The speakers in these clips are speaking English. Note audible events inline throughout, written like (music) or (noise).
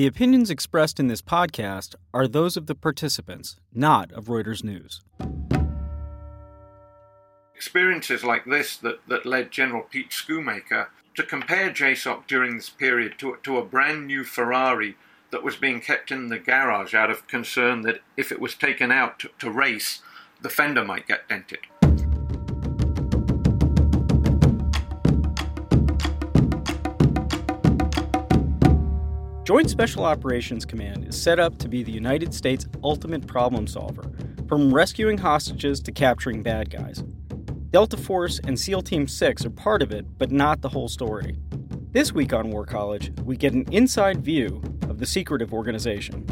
The opinions expressed in this podcast are those of the participants, not of Reuters News. Experiences like this that, that led General Pete Schoomaker to compare JSOC during this period to, to a brand new Ferrari that was being kept in the garage out of concern that if it was taken out to, to race, the fender might get dented. Joint Special Operations Command is set up to be the United States' ultimate problem solver, from rescuing hostages to capturing bad guys. Delta Force and SEAL Team 6 are part of it, but not the whole story. This week on War College, we get an inside view of the secretive organization.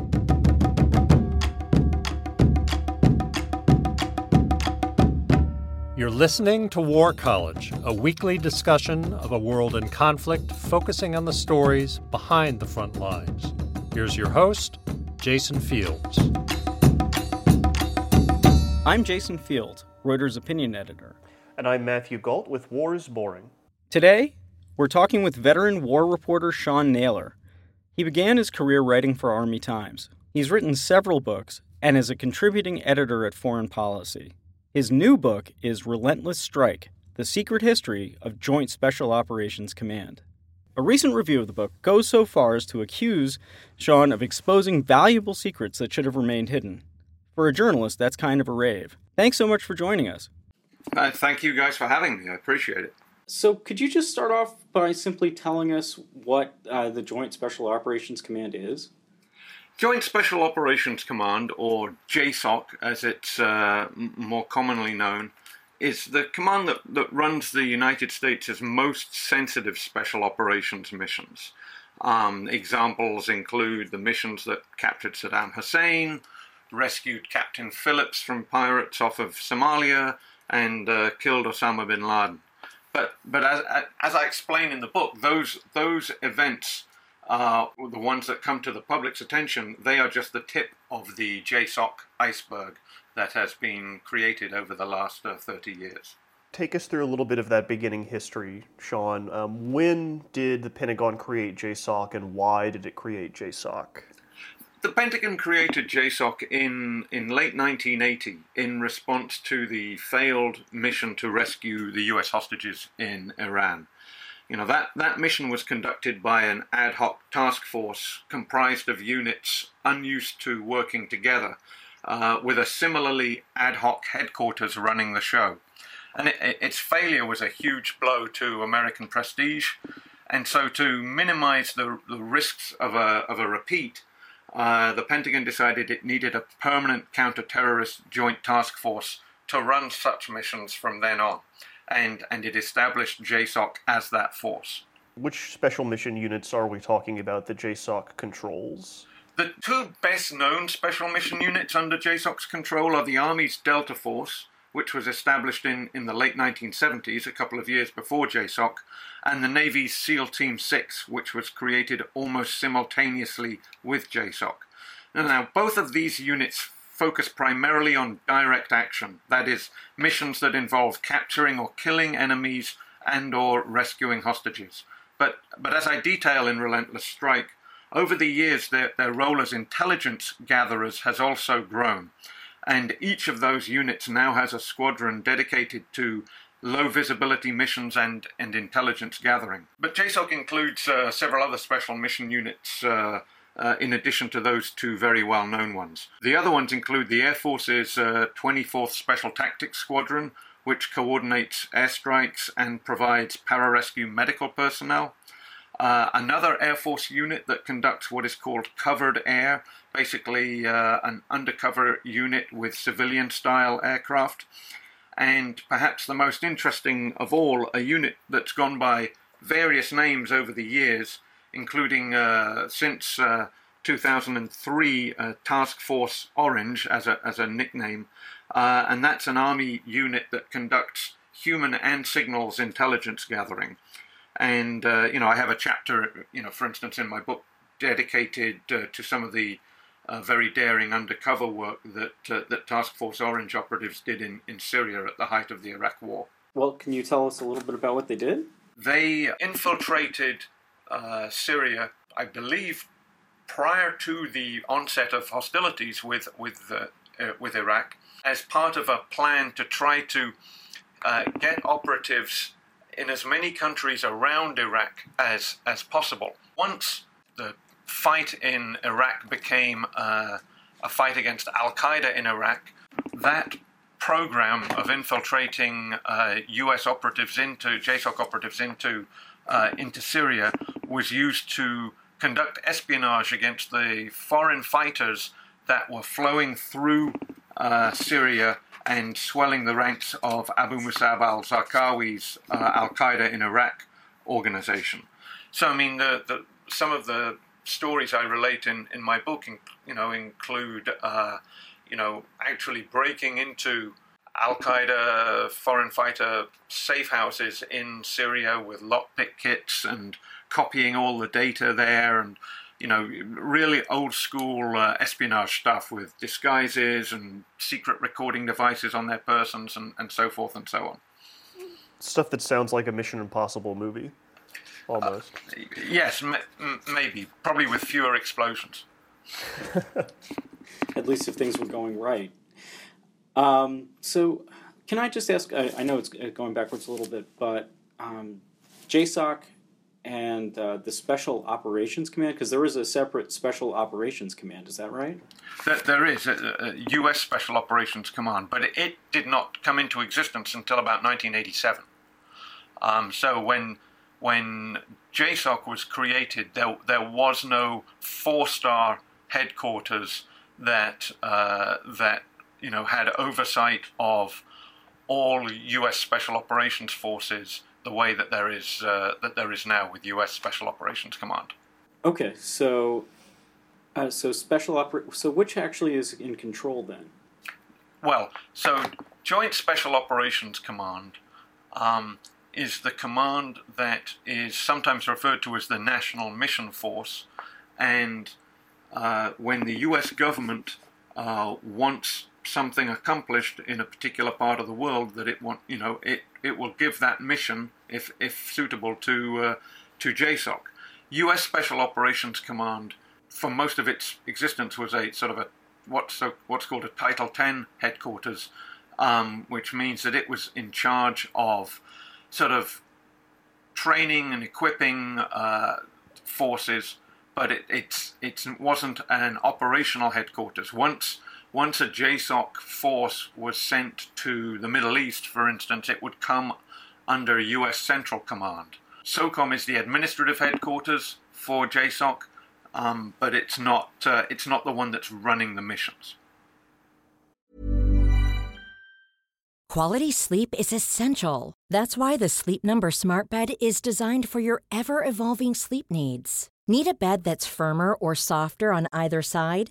You're listening to War College, a weekly discussion of a world in conflict focusing on the stories behind the front lines. Here's your host, Jason Fields. I'm Jason Fields, Reuters opinion editor. And I'm Matthew Gault with War is Boring. Today, we're talking with veteran war reporter Sean Naylor. He began his career writing for Army Times. He's written several books and is a contributing editor at Foreign Policy. His new book is Relentless Strike The Secret History of Joint Special Operations Command. A recent review of the book goes so far as to accuse Sean of exposing valuable secrets that should have remained hidden. For a journalist, that's kind of a rave. Thanks so much for joining us. Uh, thank you guys for having me. I appreciate it. So, could you just start off by simply telling us what uh, the Joint Special Operations Command is? Joint Special Operations Command, or JSOC as it's uh, more commonly known, is the command that, that runs the United States' most sensitive special operations missions. Um, examples include the missions that captured Saddam Hussein, rescued Captain Phillips from pirates off of Somalia, and uh, killed Osama bin Laden. But, but as, as I explain in the book, those, those events uh, the ones that come to the public's attention, they are just the tip of the JSOC iceberg that has been created over the last uh, 30 years. Take us through a little bit of that beginning history, Sean. Um, when did the Pentagon create JSOC and why did it create JSOC? The Pentagon created JSOC in, in late 1980 in response to the failed mission to rescue the US hostages in Iran. You know, that, that mission was conducted by an ad hoc task force comprised of units unused to working together, uh, with a similarly ad hoc headquarters running the show. And it, its failure was a huge blow to American prestige. And so, to minimize the, the risks of a, of a repeat, uh, the Pentagon decided it needed a permanent counter-terrorist joint task force to run such missions from then on and, and it established JSOC as that force. Which special mission units are we talking about that JSOC controls? The two best known special mission units under JSOC's control are the Army's Delta Force, which was established in, in the late 1970s, a couple of years before JSOC, and the Navy's SEAL Team 6, which was created almost simultaneously with JSOC. Now, both of these units focus primarily on direct action, that is, missions that involve capturing or killing enemies and or rescuing hostages. But, but as I detail in Relentless Strike, over the years their, their role as intelligence gatherers has also grown. And each of those units now has a squadron dedicated to low visibility missions and, and intelligence gathering. But JSOC includes uh, several other special mission units uh, uh, in addition to those two very well known ones. The other ones include the Air Force's uh, 24th Special Tactics Squadron, which coordinates airstrikes and provides pararescue medical personnel. uh, another Air Force unit that conducts what is called covert air, basically uh, an undercover unit with civilian style aircraft. And perhaps the most interesting of all, a unit that's gone by various names over the years, including uh, since uh, 2003 uh, Task Force Orange as a, as a nickname. Uh, and that's an Army unit that conducts human and signals intelligence gathering. And, uh, you know, I have a chapter, you know, for instance, in my book dedicated uh, to some of the uh, very daring undercover work that, uh, that Task Force Orange operatives did in, in Syria at the height of the Iraq War. Well, can you tell us a little bit about what they did? They infiltrated uh, Syria, I believe, prior to the onset of hostilities with, with, uh, with Iraq, as part of a plan to try to get operatives in as many countries around Iraq as, as possible. Once the fight in Iraq became uh, a fight against Al Qaeda in Iraq, that program of infiltrating uh, U.S. operatives into JSOC operatives into uh, into Syria was used to conduct espionage against the foreign fighters that were flowing through uh, Syria and swelling the ranks of Abu Musab al Zarqawi's uh, Al Qaeda in Iraq organization. So, I mean, the, the, some of the stories I relate in, in my book, you know, include, uh, you know, actually breaking into Al Qaeda foreign fighter safe houses in Syria with lockpick kits and copying all the data there and you know, really old school uh, espionage stuff with disguises and secret recording devices on their persons and, and so forth and so on. Stuff that sounds like a Mission Impossible movie, almost. Uh, yes, m- maybe. Probably with fewer explosions. (laughs) At least if things were going right. Um, so, can I just ask? I, I, know it's uh, going backwards a little bit, but um, JSOC and uh, the Special Operations Command? Because there is a separate Special Operations Command, is that right? There, there is a, a, U.S. Special Operations Command, but it did not come into existence until about 1987. Um, so when when JSOC was created, there there was no four-star headquarters that uh, that you know had oversight of all U.S. Special Operations Forces the way that there is uh, that there is now with U.S. Special Operations Command. Okay, so uh, so special oper- so which actually is in control then? Well, so Joint Special Operations Command um, is the command that is sometimes referred to as the National Mission Force, and uh, when the U.S. government uh, wants something accomplished in a particular part of the world that it want you know it it will give that mission if if suitable to uh, to JSOC. U.S. Special Operations Command for most of its existence was a sort of a what's a, what's called a Title X headquarters, um, which means that it was in charge of sort of training and equipping uh, forces, but it it's, it wasn't an operational headquarters. Once once a JSOC force was sent to the Middle East, for instance, it would come under US Central Command. SOCOM is the administrative headquarters for JSOC, um, but it's not uh, it's not the one that's running the missions. Quality sleep is essential. That's why the Sleep Number Smart Bed is designed for your ever evolving sleep needs. Need a bed that's firmer or softer on either side?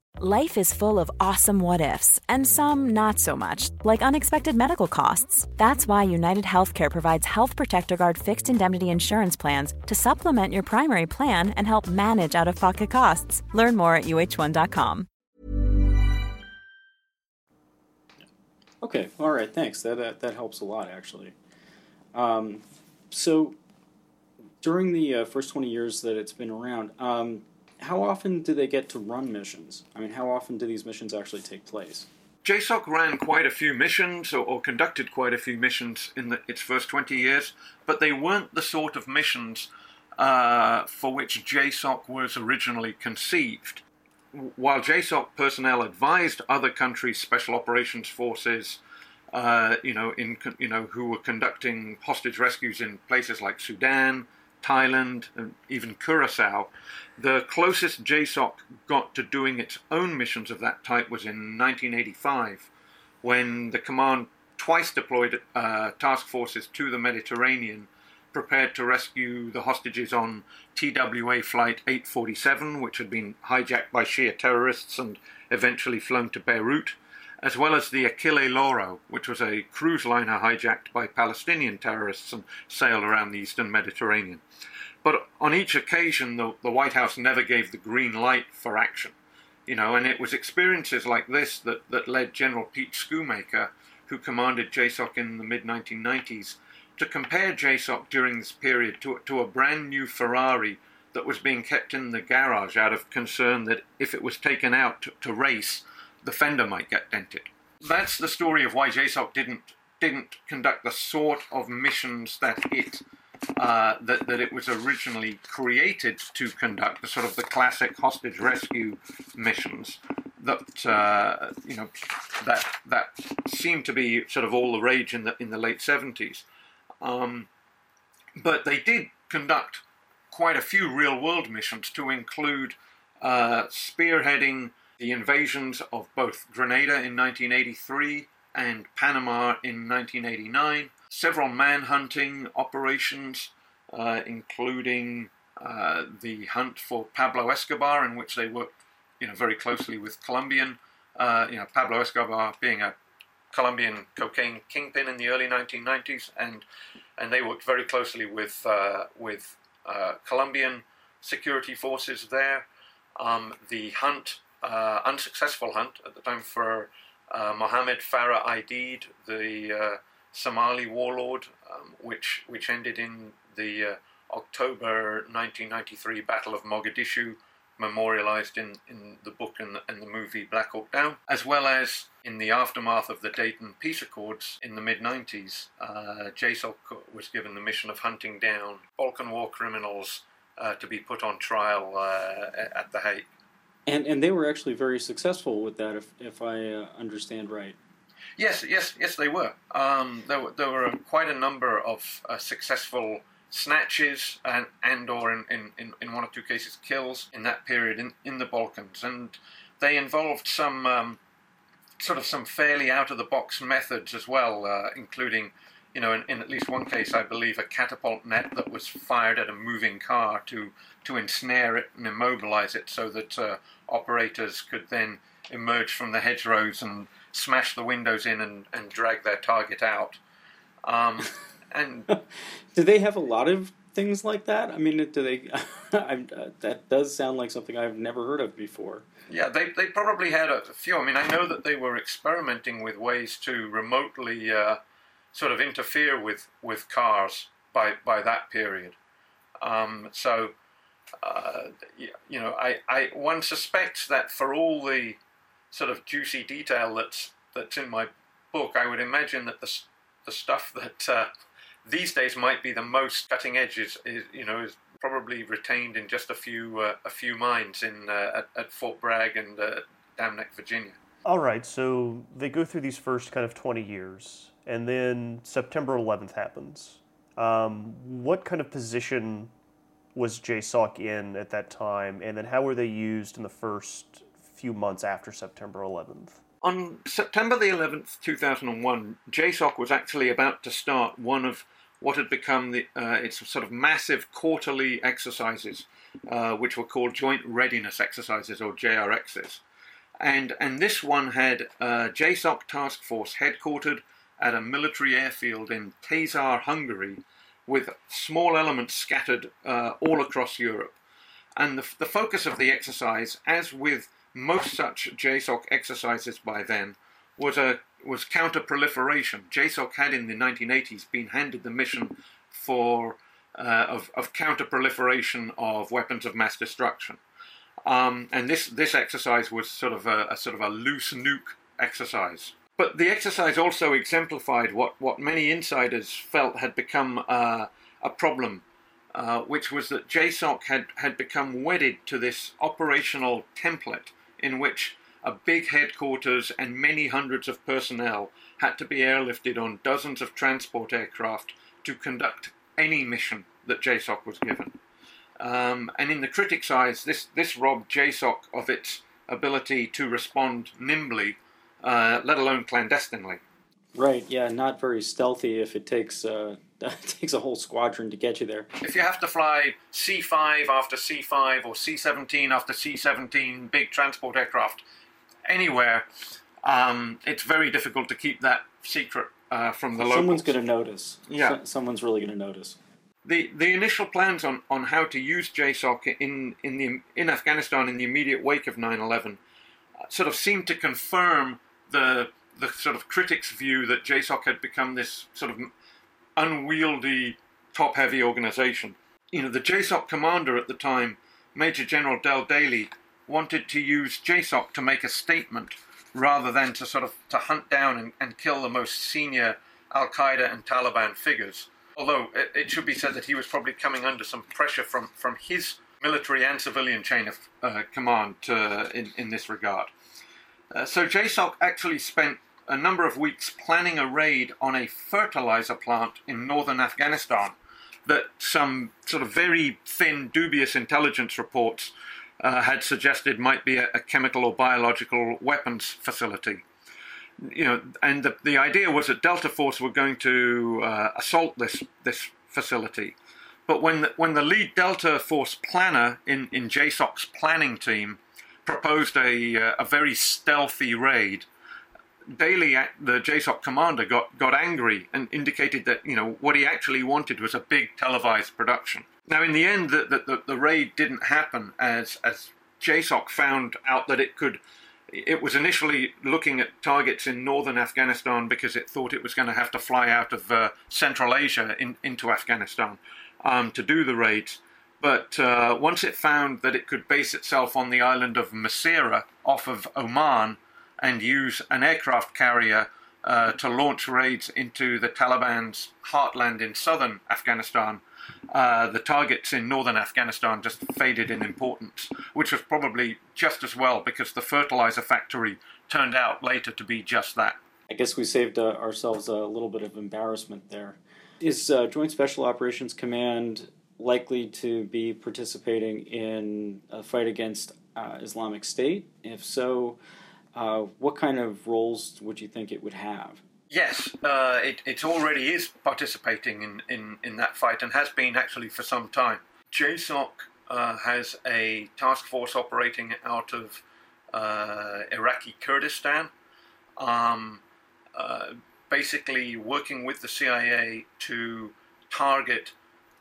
Life is full of awesome what ifs, and some not so much, like unexpected medical costs. That's why United Healthcare provides Health Protector Guard fixed indemnity insurance plans to supplement your primary plan and help manage out of pocket costs. Learn more at uh1.com. Okay, all right, thanks. That, that, helps a lot, actually. Um, so, During the uh, first 20 years that it's been around, um, how often do they get to run missions? I mean, how often do these missions actually take place? JSOC ran quite a few missions or, or conducted quite a few missions in the, its first 20 years, but they weren't the sort of missions uh, for which JSOC was originally conceived. While JSOC personnel advised other countries' special operations forces, uh, you know, in you know, who were conducting hostage rescues in places like Sudan, Thailand, and even Curacao, the closest JSOC got to doing its own missions of that type was in 1985, when the command twice deployed uh, task forces to the Mediterranean prepared to rescue the hostages on TWA Flight 847, which had been hijacked by Shia terrorists and eventually flown to Beirut, as well as the Achille Lauro, which was a cruise liner hijacked by Palestinian terrorists and sailed around the eastern Mediterranean. But on each occasion, the, the White House never gave the green light for action. You know, and it was experiences like this that, that led General Pete Schoomaker, who commanded JSOC in the mid 1990s, to compare JSOC during this period to, to a brand new Ferrari that was being kept in the garage out of concern that if it was taken out to, to race, the fender might get dented. That's the story of why JSOC didn't didn't conduct the sort of missions that it uh, that, that it was originally created to conduct, the sort of the classic hostage rescue missions that uh, you know that that seemed to be sort of all the rage in the in the late 70s. Um, but they did conduct quite a few real world missions to include uh, spearheading the invasions of both Grenada in 1983 and Panama in 1989, several manhunting operations, uh, including uh, the hunt for Pablo Escobar, in which they worked you know, very closely with Colombian, uh, you know, Pablo Escobar being a Colombian cocaine kingpin in the early 1990s, and and they worked very closely with uh, with uh, Colombian security forces there. Um, the hunt, uh, unsuccessful hunt at the time for uh, Mohammed Farah Aidid, the uh, Somali warlord, um, which which ended in the uh, October 1993 Battle of Mogadishu, memorialized in, in the book and the, and the movie Black Hawk Down, as well as in the aftermath of the Dayton Peace Accords in the mid 90s. Uh, JSOC was given the mission of hunting down Balkan war criminals uh, to be put on trial uh, at The Hague. And and they were actually very successful with that, if if I uh, understand right. Yes, yes, yes, they were. Um, there were there were quite a number of uh, successful snatches and and or in, in, in one or two cases kills in that period in, in the Balkans, and they involved some um, sort of some fairly out of the box methods as well, uh, including you know, in, in, at least one case, I believe, a catapult net that was fired at a moving car to to ensnare it and immobilize it, so that uh, operators could then emerge from the hedgerows and smash the windows in and, and drag their target out. Um, (laughs) and do they have a lot of things like that? I mean, do they? (laughs) uh, that does sound like something I've never heard of before. Yeah, they, they probably had a few. I mean, I know that they were experimenting with ways to remotely uh, sort of interfere with, with cars by, by that period. Um, so, uh, you know, I, I one suspects that for all the sort of juicy detail that's that's in my book, I would imagine that the the stuff that uh, these days might be the most cutting edge is, is you know is probably retained in just a few uh, a few mines in uh, at, at, Fort Bragg and uh, Dam Neck, Virginia. All right, so they go through these first kind of 20 years and then September 11th happens. Um, what kind of position was JSOC in at that time, and then how were they used in the first few months after September 11th? On September the 11th, 2001, JSOC was actually about to start one of what had become the, uh, its sort of massive quarterly exercises, uh, which were called Joint Readiness Exercises or JRXs. And, and this one had uh, JSOC Task Force headquartered at a military airfield in Taszar, Hungary, with small elements scattered uh, all across Europe. And the, the focus of the exercise, as with most such JSOC exercises by then, was a was counter proliferation. JSOC had in the 1980s been handed the mission for uh, of, of counter-proliferation of weapons of mass destruction. Um, and this, this exercise was sort of a, a sort of a loose nuke exercise. But the exercise also exemplified what, what many insiders felt had become uh, a problem, uh, which was that JSOC had, had become wedded to this operational template in which a big headquarters and many hundreds of personnel had to be airlifted on dozens of transport aircraft to conduct any mission that JSOC was given. Um, and in the critics' eyes, this, this robbed JSOC of its ability to respond nimbly, uh, let alone clandestinely. Right. Yeah. Not very stealthy. If it takes uh, it (laughs) takes a whole squadron to get you there. If you have to fly C5 after C5 or C17 after C17 big transport aircraft anywhere, um, it's very difficult to keep that secret uh, from the locals. Someone's going to notice. Yeah. So- someone's really going to notice. The the initial plans on, on how to use JSOC in in the in Afghanistan in the immediate wake of 9/11 uh, sort of seemed to confirm the the sort of critics' view that JSOC had become this sort of unwieldy, top-heavy organization. You know, the JSOC commander at the time, Major General Dell Dailey, wanted to use JSOC to make a statement rather than to sort of to hunt down and, and kill the most senior Al Qaeda and Taliban figures. Although it, should be said that he was probably coming under some pressure from, from his military and civilian chain of uh, command uh, in, in this regard. Uh, so JSOC actually spent a number of weeks planning a raid on a fertilizer plant in northern Afghanistan that some sort of very thin, dubious intelligence reports uh, had suggested might be a, a chemical or biological weapons facility you know, and the, the idea was that Delta Force were going to uh, assault this this facility. But when the, when the lead Delta Force planner in, in JSOC's planning team proposed a, uh, a very stealthy raid, Dailey, the JSOC commander, got, got angry and indicated that you know what he actually wanted was a big televised production. Now, in the end, the, the, the, the raid didn't happen as as JSOC found out that it could it was initially looking at targets in northern Afghanistan because it thought it was going to have to fly out of uh, Central Asia in, into Afghanistan um, to do the raids. But uh, once it found that it could base itself on the island of Masirah off of Oman and use an aircraft carrier uh, to launch raids into the Taliban's heartland in southern Afghanistan, uh, the targets in northern Afghanistan just faded in importance, which was probably just as well because the fertilizer factory turned out later to be just that. I guess we saved uh, ourselves a little bit of embarrassment there. Is uh, Joint Special Operations Command likely to be participating in a fight against uh, Islamic State? If so, uh, what kind of roles would you think it would have? Yes, uh, it, it already is participating in, in, in that fight and has been actually for some time. JSOC uh, has a task force operating out of uh, Iraqi Kurdistan, um, uh, basically working with the CIA to target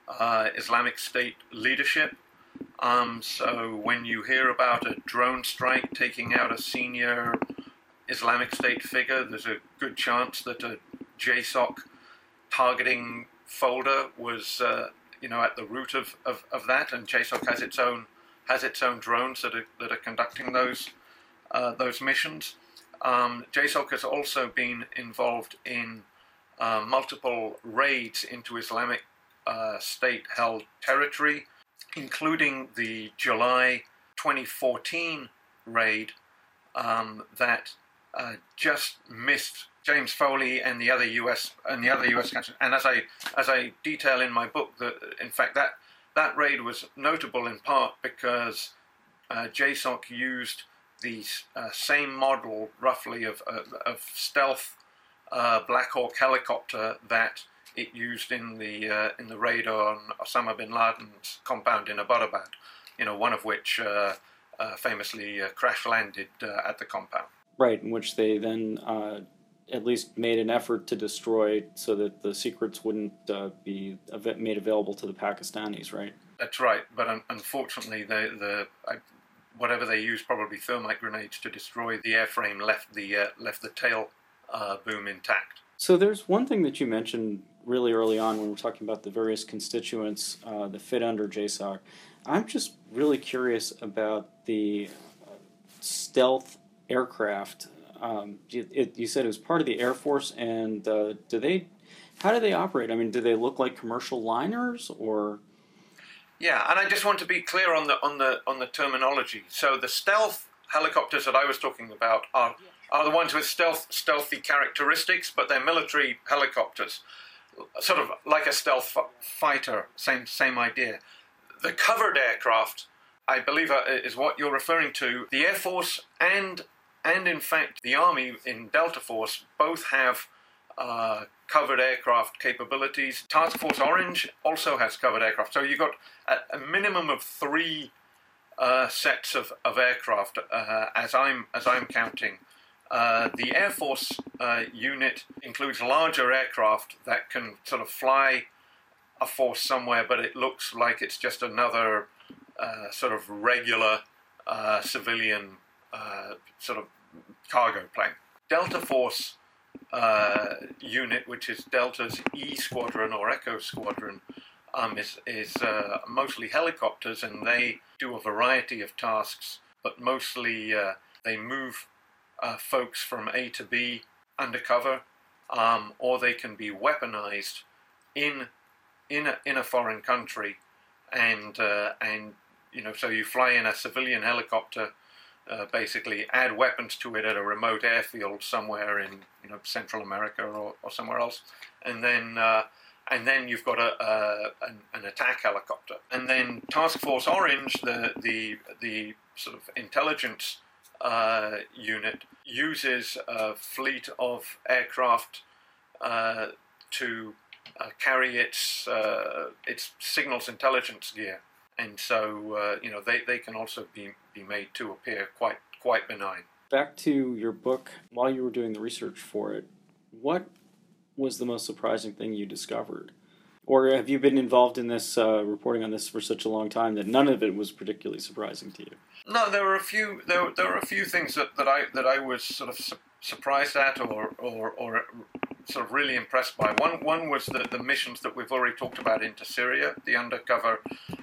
uh, Islamic State leadership. Um, so when you hear about a drone strike taking out a senior Islamic State figure, there's a good chance that a JSOC targeting folder was, uh, you know, at the root of, of, of that, and JSOC has its own has its own drones that are that are conducting those uh, those missions. Um, JSOC has also been involved in uh, multiple raids into Islamic uh, State-held territory, including the July 2014 raid um, that uh, just missed James Foley and the other U.S. and the other U.S. countries. And as I as I detail in my book, that in fact that that raid was notable in part because uh, JSOC used the uh, same model, roughly, of of, of stealth uh, Black Hawk helicopter that it used in the uh, in the raid on Osama bin Laden's compound in Abbottabad. You know, one of which uh, famously crash landed at the compound. Right, in which they then uh, at least made an effort to destroy so that the secrets wouldn't uh, be made available to the Pakistanis, right? That's right, but un- unfortunately, the, the I, whatever they used, probably thermite grenades to destroy the airframe, left the uh, left the tail uh, boom intact. So there's one thing that you mentioned really early on when we're talking about the various constituents uh, that fit under JSOC. I'm just really curious about the stealth aircraft. Um, you, it, you, said it was part of the Air Force, and uh, do they? How do they operate? I mean, do they look like commercial liners, or? Yeah, and I just want to be clear on the on the on the terminology. So the stealth helicopters that I was talking about are are the ones with stealth stealthy characteristics, but they're military helicopters, sort of like a stealth fighter. Same same idea. The covert aircraft, I believe, uh, is what you're referring to. The Air Force and and in fact the Army in Delta Force both have uh, covert aircraft capabilities. Task Force Orange also has covert aircraft. So you've got a, a minimum of three uh, sets of, of aircraft uh, as I'm as I'm counting. Uh, the Air Force uh, unit includes larger aircraft that can sort of fly a force somewhere, but it looks like it's just another uh, sort of regular uh, civilian sort of cargo plane. Delta Force unit, which is Delta's E Squadron or Echo Squadron, um, is, is uh, mostly helicopters and they do a variety of tasks, but mostly uh, they move uh, folks from A to B undercover, um, or they can be weaponized in in a, in a foreign country, and uh, and you know so you fly in a civilian helicopter. Uh, basically, add weapons to it at a remote airfield somewhere in you know Central America or, or somewhere else, and then uh, and then you've got a, a an, an, attack helicopter, and then Task Force Orange, the the the sort of intelligence uh, unit, uses a fleet of aircraft uh, to uh, carry its uh, its signals intelligence gear, and so uh, you know they, they can also be be made to appear quite quite benign. Back to your book, while you were doing the research for it, what was the most surprising thing you discovered? Or have you been involved in this, uh, reporting on this for such a long time that none of it was particularly surprising to you? No, there were a few. There, there were a few things that, that I that I was sort of su- surprised at, or, or or sort of really impressed by. One one was the, the missions that we've already talked about into Syria, the undercover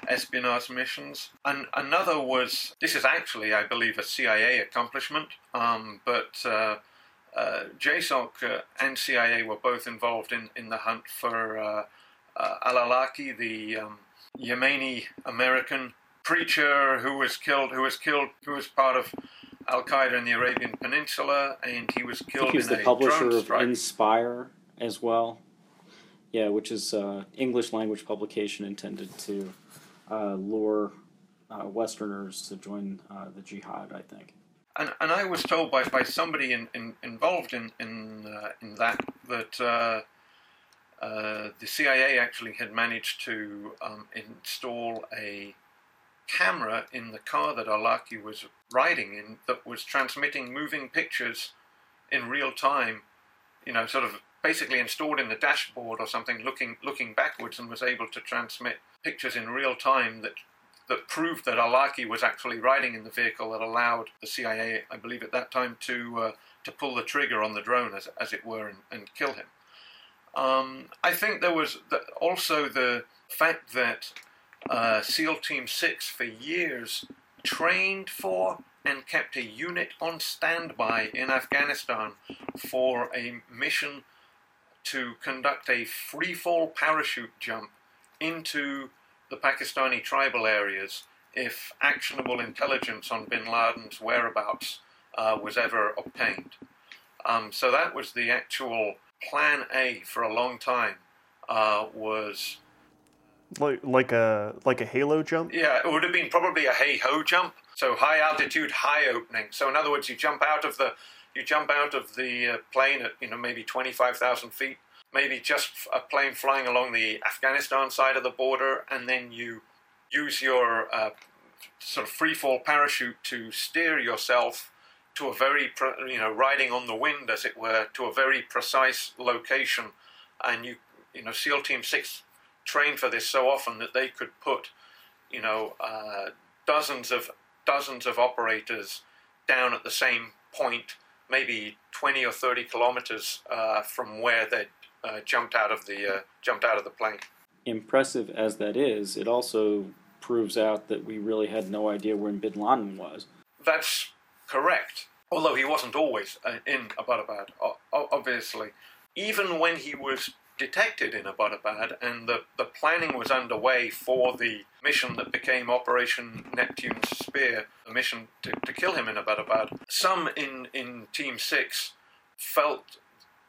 espionage missions. And another was this is actually, I believe, a CIA accomplishment, um, but. Uh, uh, JSOC and CIA were both involved in, in the hunt for uh, uh al-Awlaki, the um, Yemeni American preacher who was killed, who was killed, who was part of Al Qaeda in the Arabian Peninsula, and he was killed. he He's the publisher of Inspire as well. Yeah, which is uh, English language publication intended to uh, lure Westerners to join the jihad. I think and, and I was told by, by somebody in, in, involved in in, uh, in that that uh, uh, the CIA actually had managed to um, install a camera in the car that Awlaki was riding in that was transmitting moving pictures in real time, you know, sort of basically installed in the dashboard or something, looking looking backwards, and was able to transmit pictures in real time that that proved that Awlaki was actually riding in the vehicle that allowed the CIA, I believe at that time, to uh, to pull the trigger on the drone, as, as it were, and, and kill him. Um, I think there was also the fact that uh, SEAL Team 6 for years trained for and kept a unit on standby in Afghanistan for a mission to conduct a free fall parachute jump into the Pakistani tribal areas if actionable intelligence on bin Laden's whereabouts uh, was ever obtained. Um, so that was the actual plan A for a long time. Uh, was like like a like a halo jump. Yeah, it would have been probably a HAHO jump. So high altitude, high opening. So in other words, you jump out of the you jump out of the uh, plane at you know maybe twenty five thousand feet maybe just a plane flying along the Afghanistan side of the border, and then you use your uh, sort of free fall parachute to steer yourself to a very, you know, riding on the wind, as it were, to a very precise location. And you, you know, SEAL Team 6 trained for this so often that they could put, you know, uh, dozens of dozens of operators down at the same point, maybe 20 or 30 kilometers uh, from where they'd uh, jumped out of the uh, jumped out of the plane. Impressive as that is, it also proves out that we really had no idea where Bin Laden was. That's correct. Although he wasn't always uh, in Abbottabad, obviously. Even when he was detected in Abbottabad and the, the planning was underway for the mission that became Operation Neptune's Spear, the mission to, to kill him in Abbottabad, some in, in Team 6 felt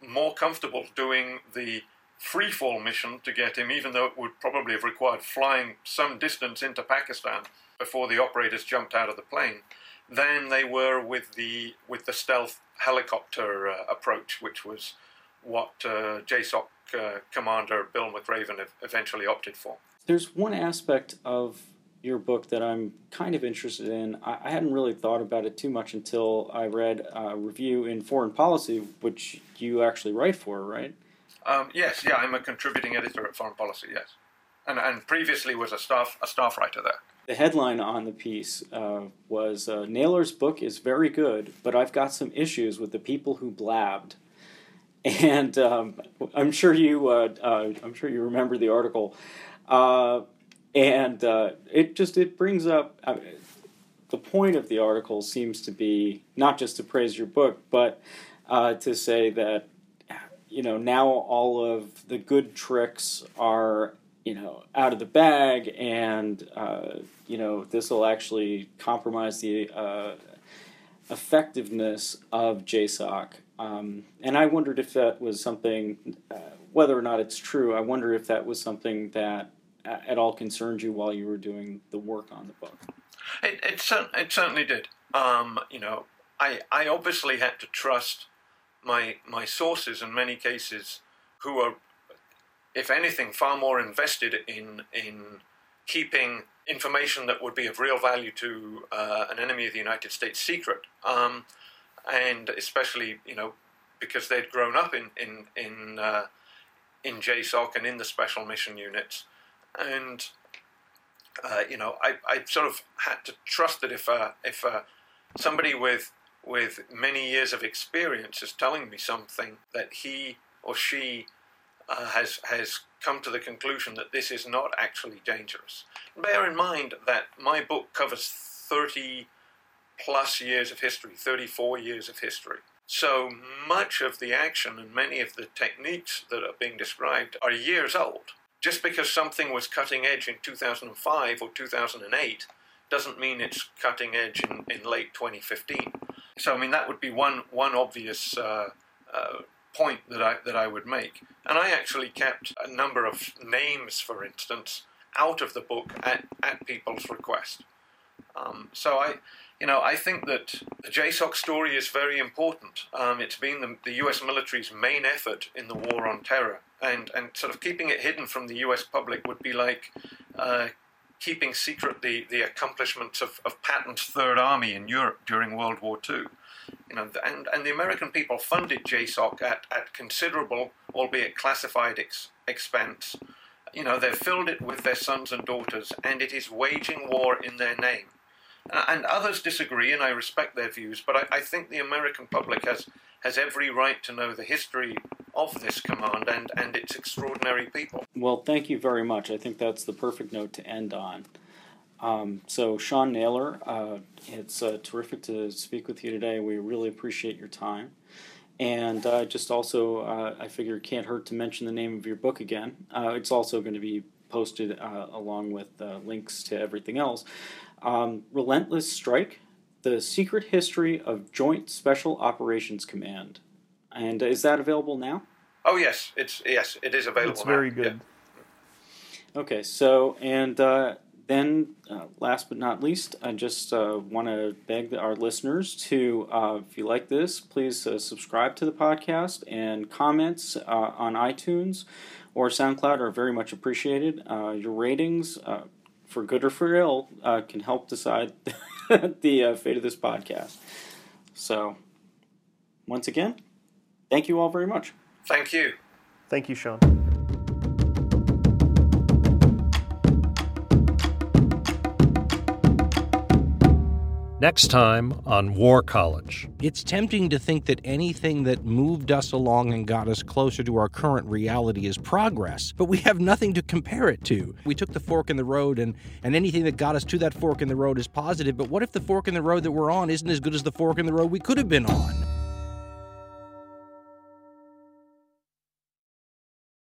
more comfortable doing the freefall mission to get him, even though it would probably have required flying some distance into Pakistan before the operators jumped out of the plane, than they were with the with the stealth helicopter uh, approach, which was what uh, JSOC uh, commander Bill McRaven eventually opted for. There's one aspect of your book that I'm kind of interested in. I, I hadn't really thought about it too much until I read a review in Foreign Policy, which you actually write for, right? Um, yes, yeah, I'm a contributing editor at Foreign Policy. Yes, and and previously was a staff a staff writer there. The headline on the piece uh, was uh, Naylor's book is very good, but I've got some issues with the people who blabbed. And um, I'm sure you uh, uh I'm sure you remember the article. Uh, and uh, it just it brings up the point of the article seems to be not just to praise your book, but to say that you know now all of the good tricks are you know out of the bag and uh, you know this will actually compromise the uh, effectiveness of JSOC um, and I wondered if that was something uh, whether or not it's true I wonder if that was something that at all concerned you while you were doing the work on the book. It, it, it certainly did. Um, you know I, I obviously had to trust my my sources in many cases who are, if anything, far more invested in in keeping information that would be of real value to uh, an enemy of the United States secret, um, and especially you know because they'd grown up in in in uh, in JSOC and in the special mission units, and uh, you know I, I sort of had to trust that if uh, if uh, somebody with with many years of experience is telling me something that he or she uh, has has come to the conclusion that this is not actually dangerous. Bear in mind that my book covers 30 plus years of history, 34 years of history. So much of the action and many of the techniques that are being described are years old. Just because something was cutting edge in 2005 or 2008 doesn't mean it's cutting edge in, in late 2015. So I mean that would be one one obvious uh, uh, point that I that I would make. And I actually kept a number of names, for instance, out of the book at, at people's request. Um, so I, you know, I think that the JSOC story is very important. Um, it's been the, the, U.S. military's main effort in the war on terror, and and sort of keeping it hidden from the U.S. public would be like uh, keeping secret the, the accomplishments of, of Patton's Third Army in Europe during World War II. You know, and, and the American people funded JSOC at, at considerable, albeit classified ex, expense. You know, they've filled it with their sons and daughters, and it is waging war in their name. And others disagree, and I respect their views, but I, I think the American public has, has every right to know the history of this command and, and its extraordinary people. Well, thank you very much. I think that's the perfect note to end on. Um, so, Sean Naylor, uh, it's uh, terrific to speak with you today. We really appreciate your time. And uh, just also, uh, I figure it can't hurt to mention the name of your book again. Uh, it's also going to be posted uh, along with links to everything else. Um, Relentless Strike The Secret History of Joint Special Operations Command. And is that available now? Oh yes, it's yes, it is available. It's very good. Yeah. Okay, so and uh, then uh, last but not least, I just uh, want to beg our listeners to, uh, if you like this, please uh, subscribe to the podcast and comments uh, on iTunes or SoundCloud are very much appreciated. your ratings, for good or for ill, uh, can help decide (laughs) the uh, fate of this podcast. So, once again, Thank you all very much. Thank you. Thank you, Sean. Next time on War College. It's tempting to think that anything that moved us along and got us closer to our current reality is progress, but we have nothing to compare it to. We took the fork in the road, and, and anything that got us to that fork in the road is positive, but what if the fork in the road that we're on isn't as good as the fork in the road we could have been on?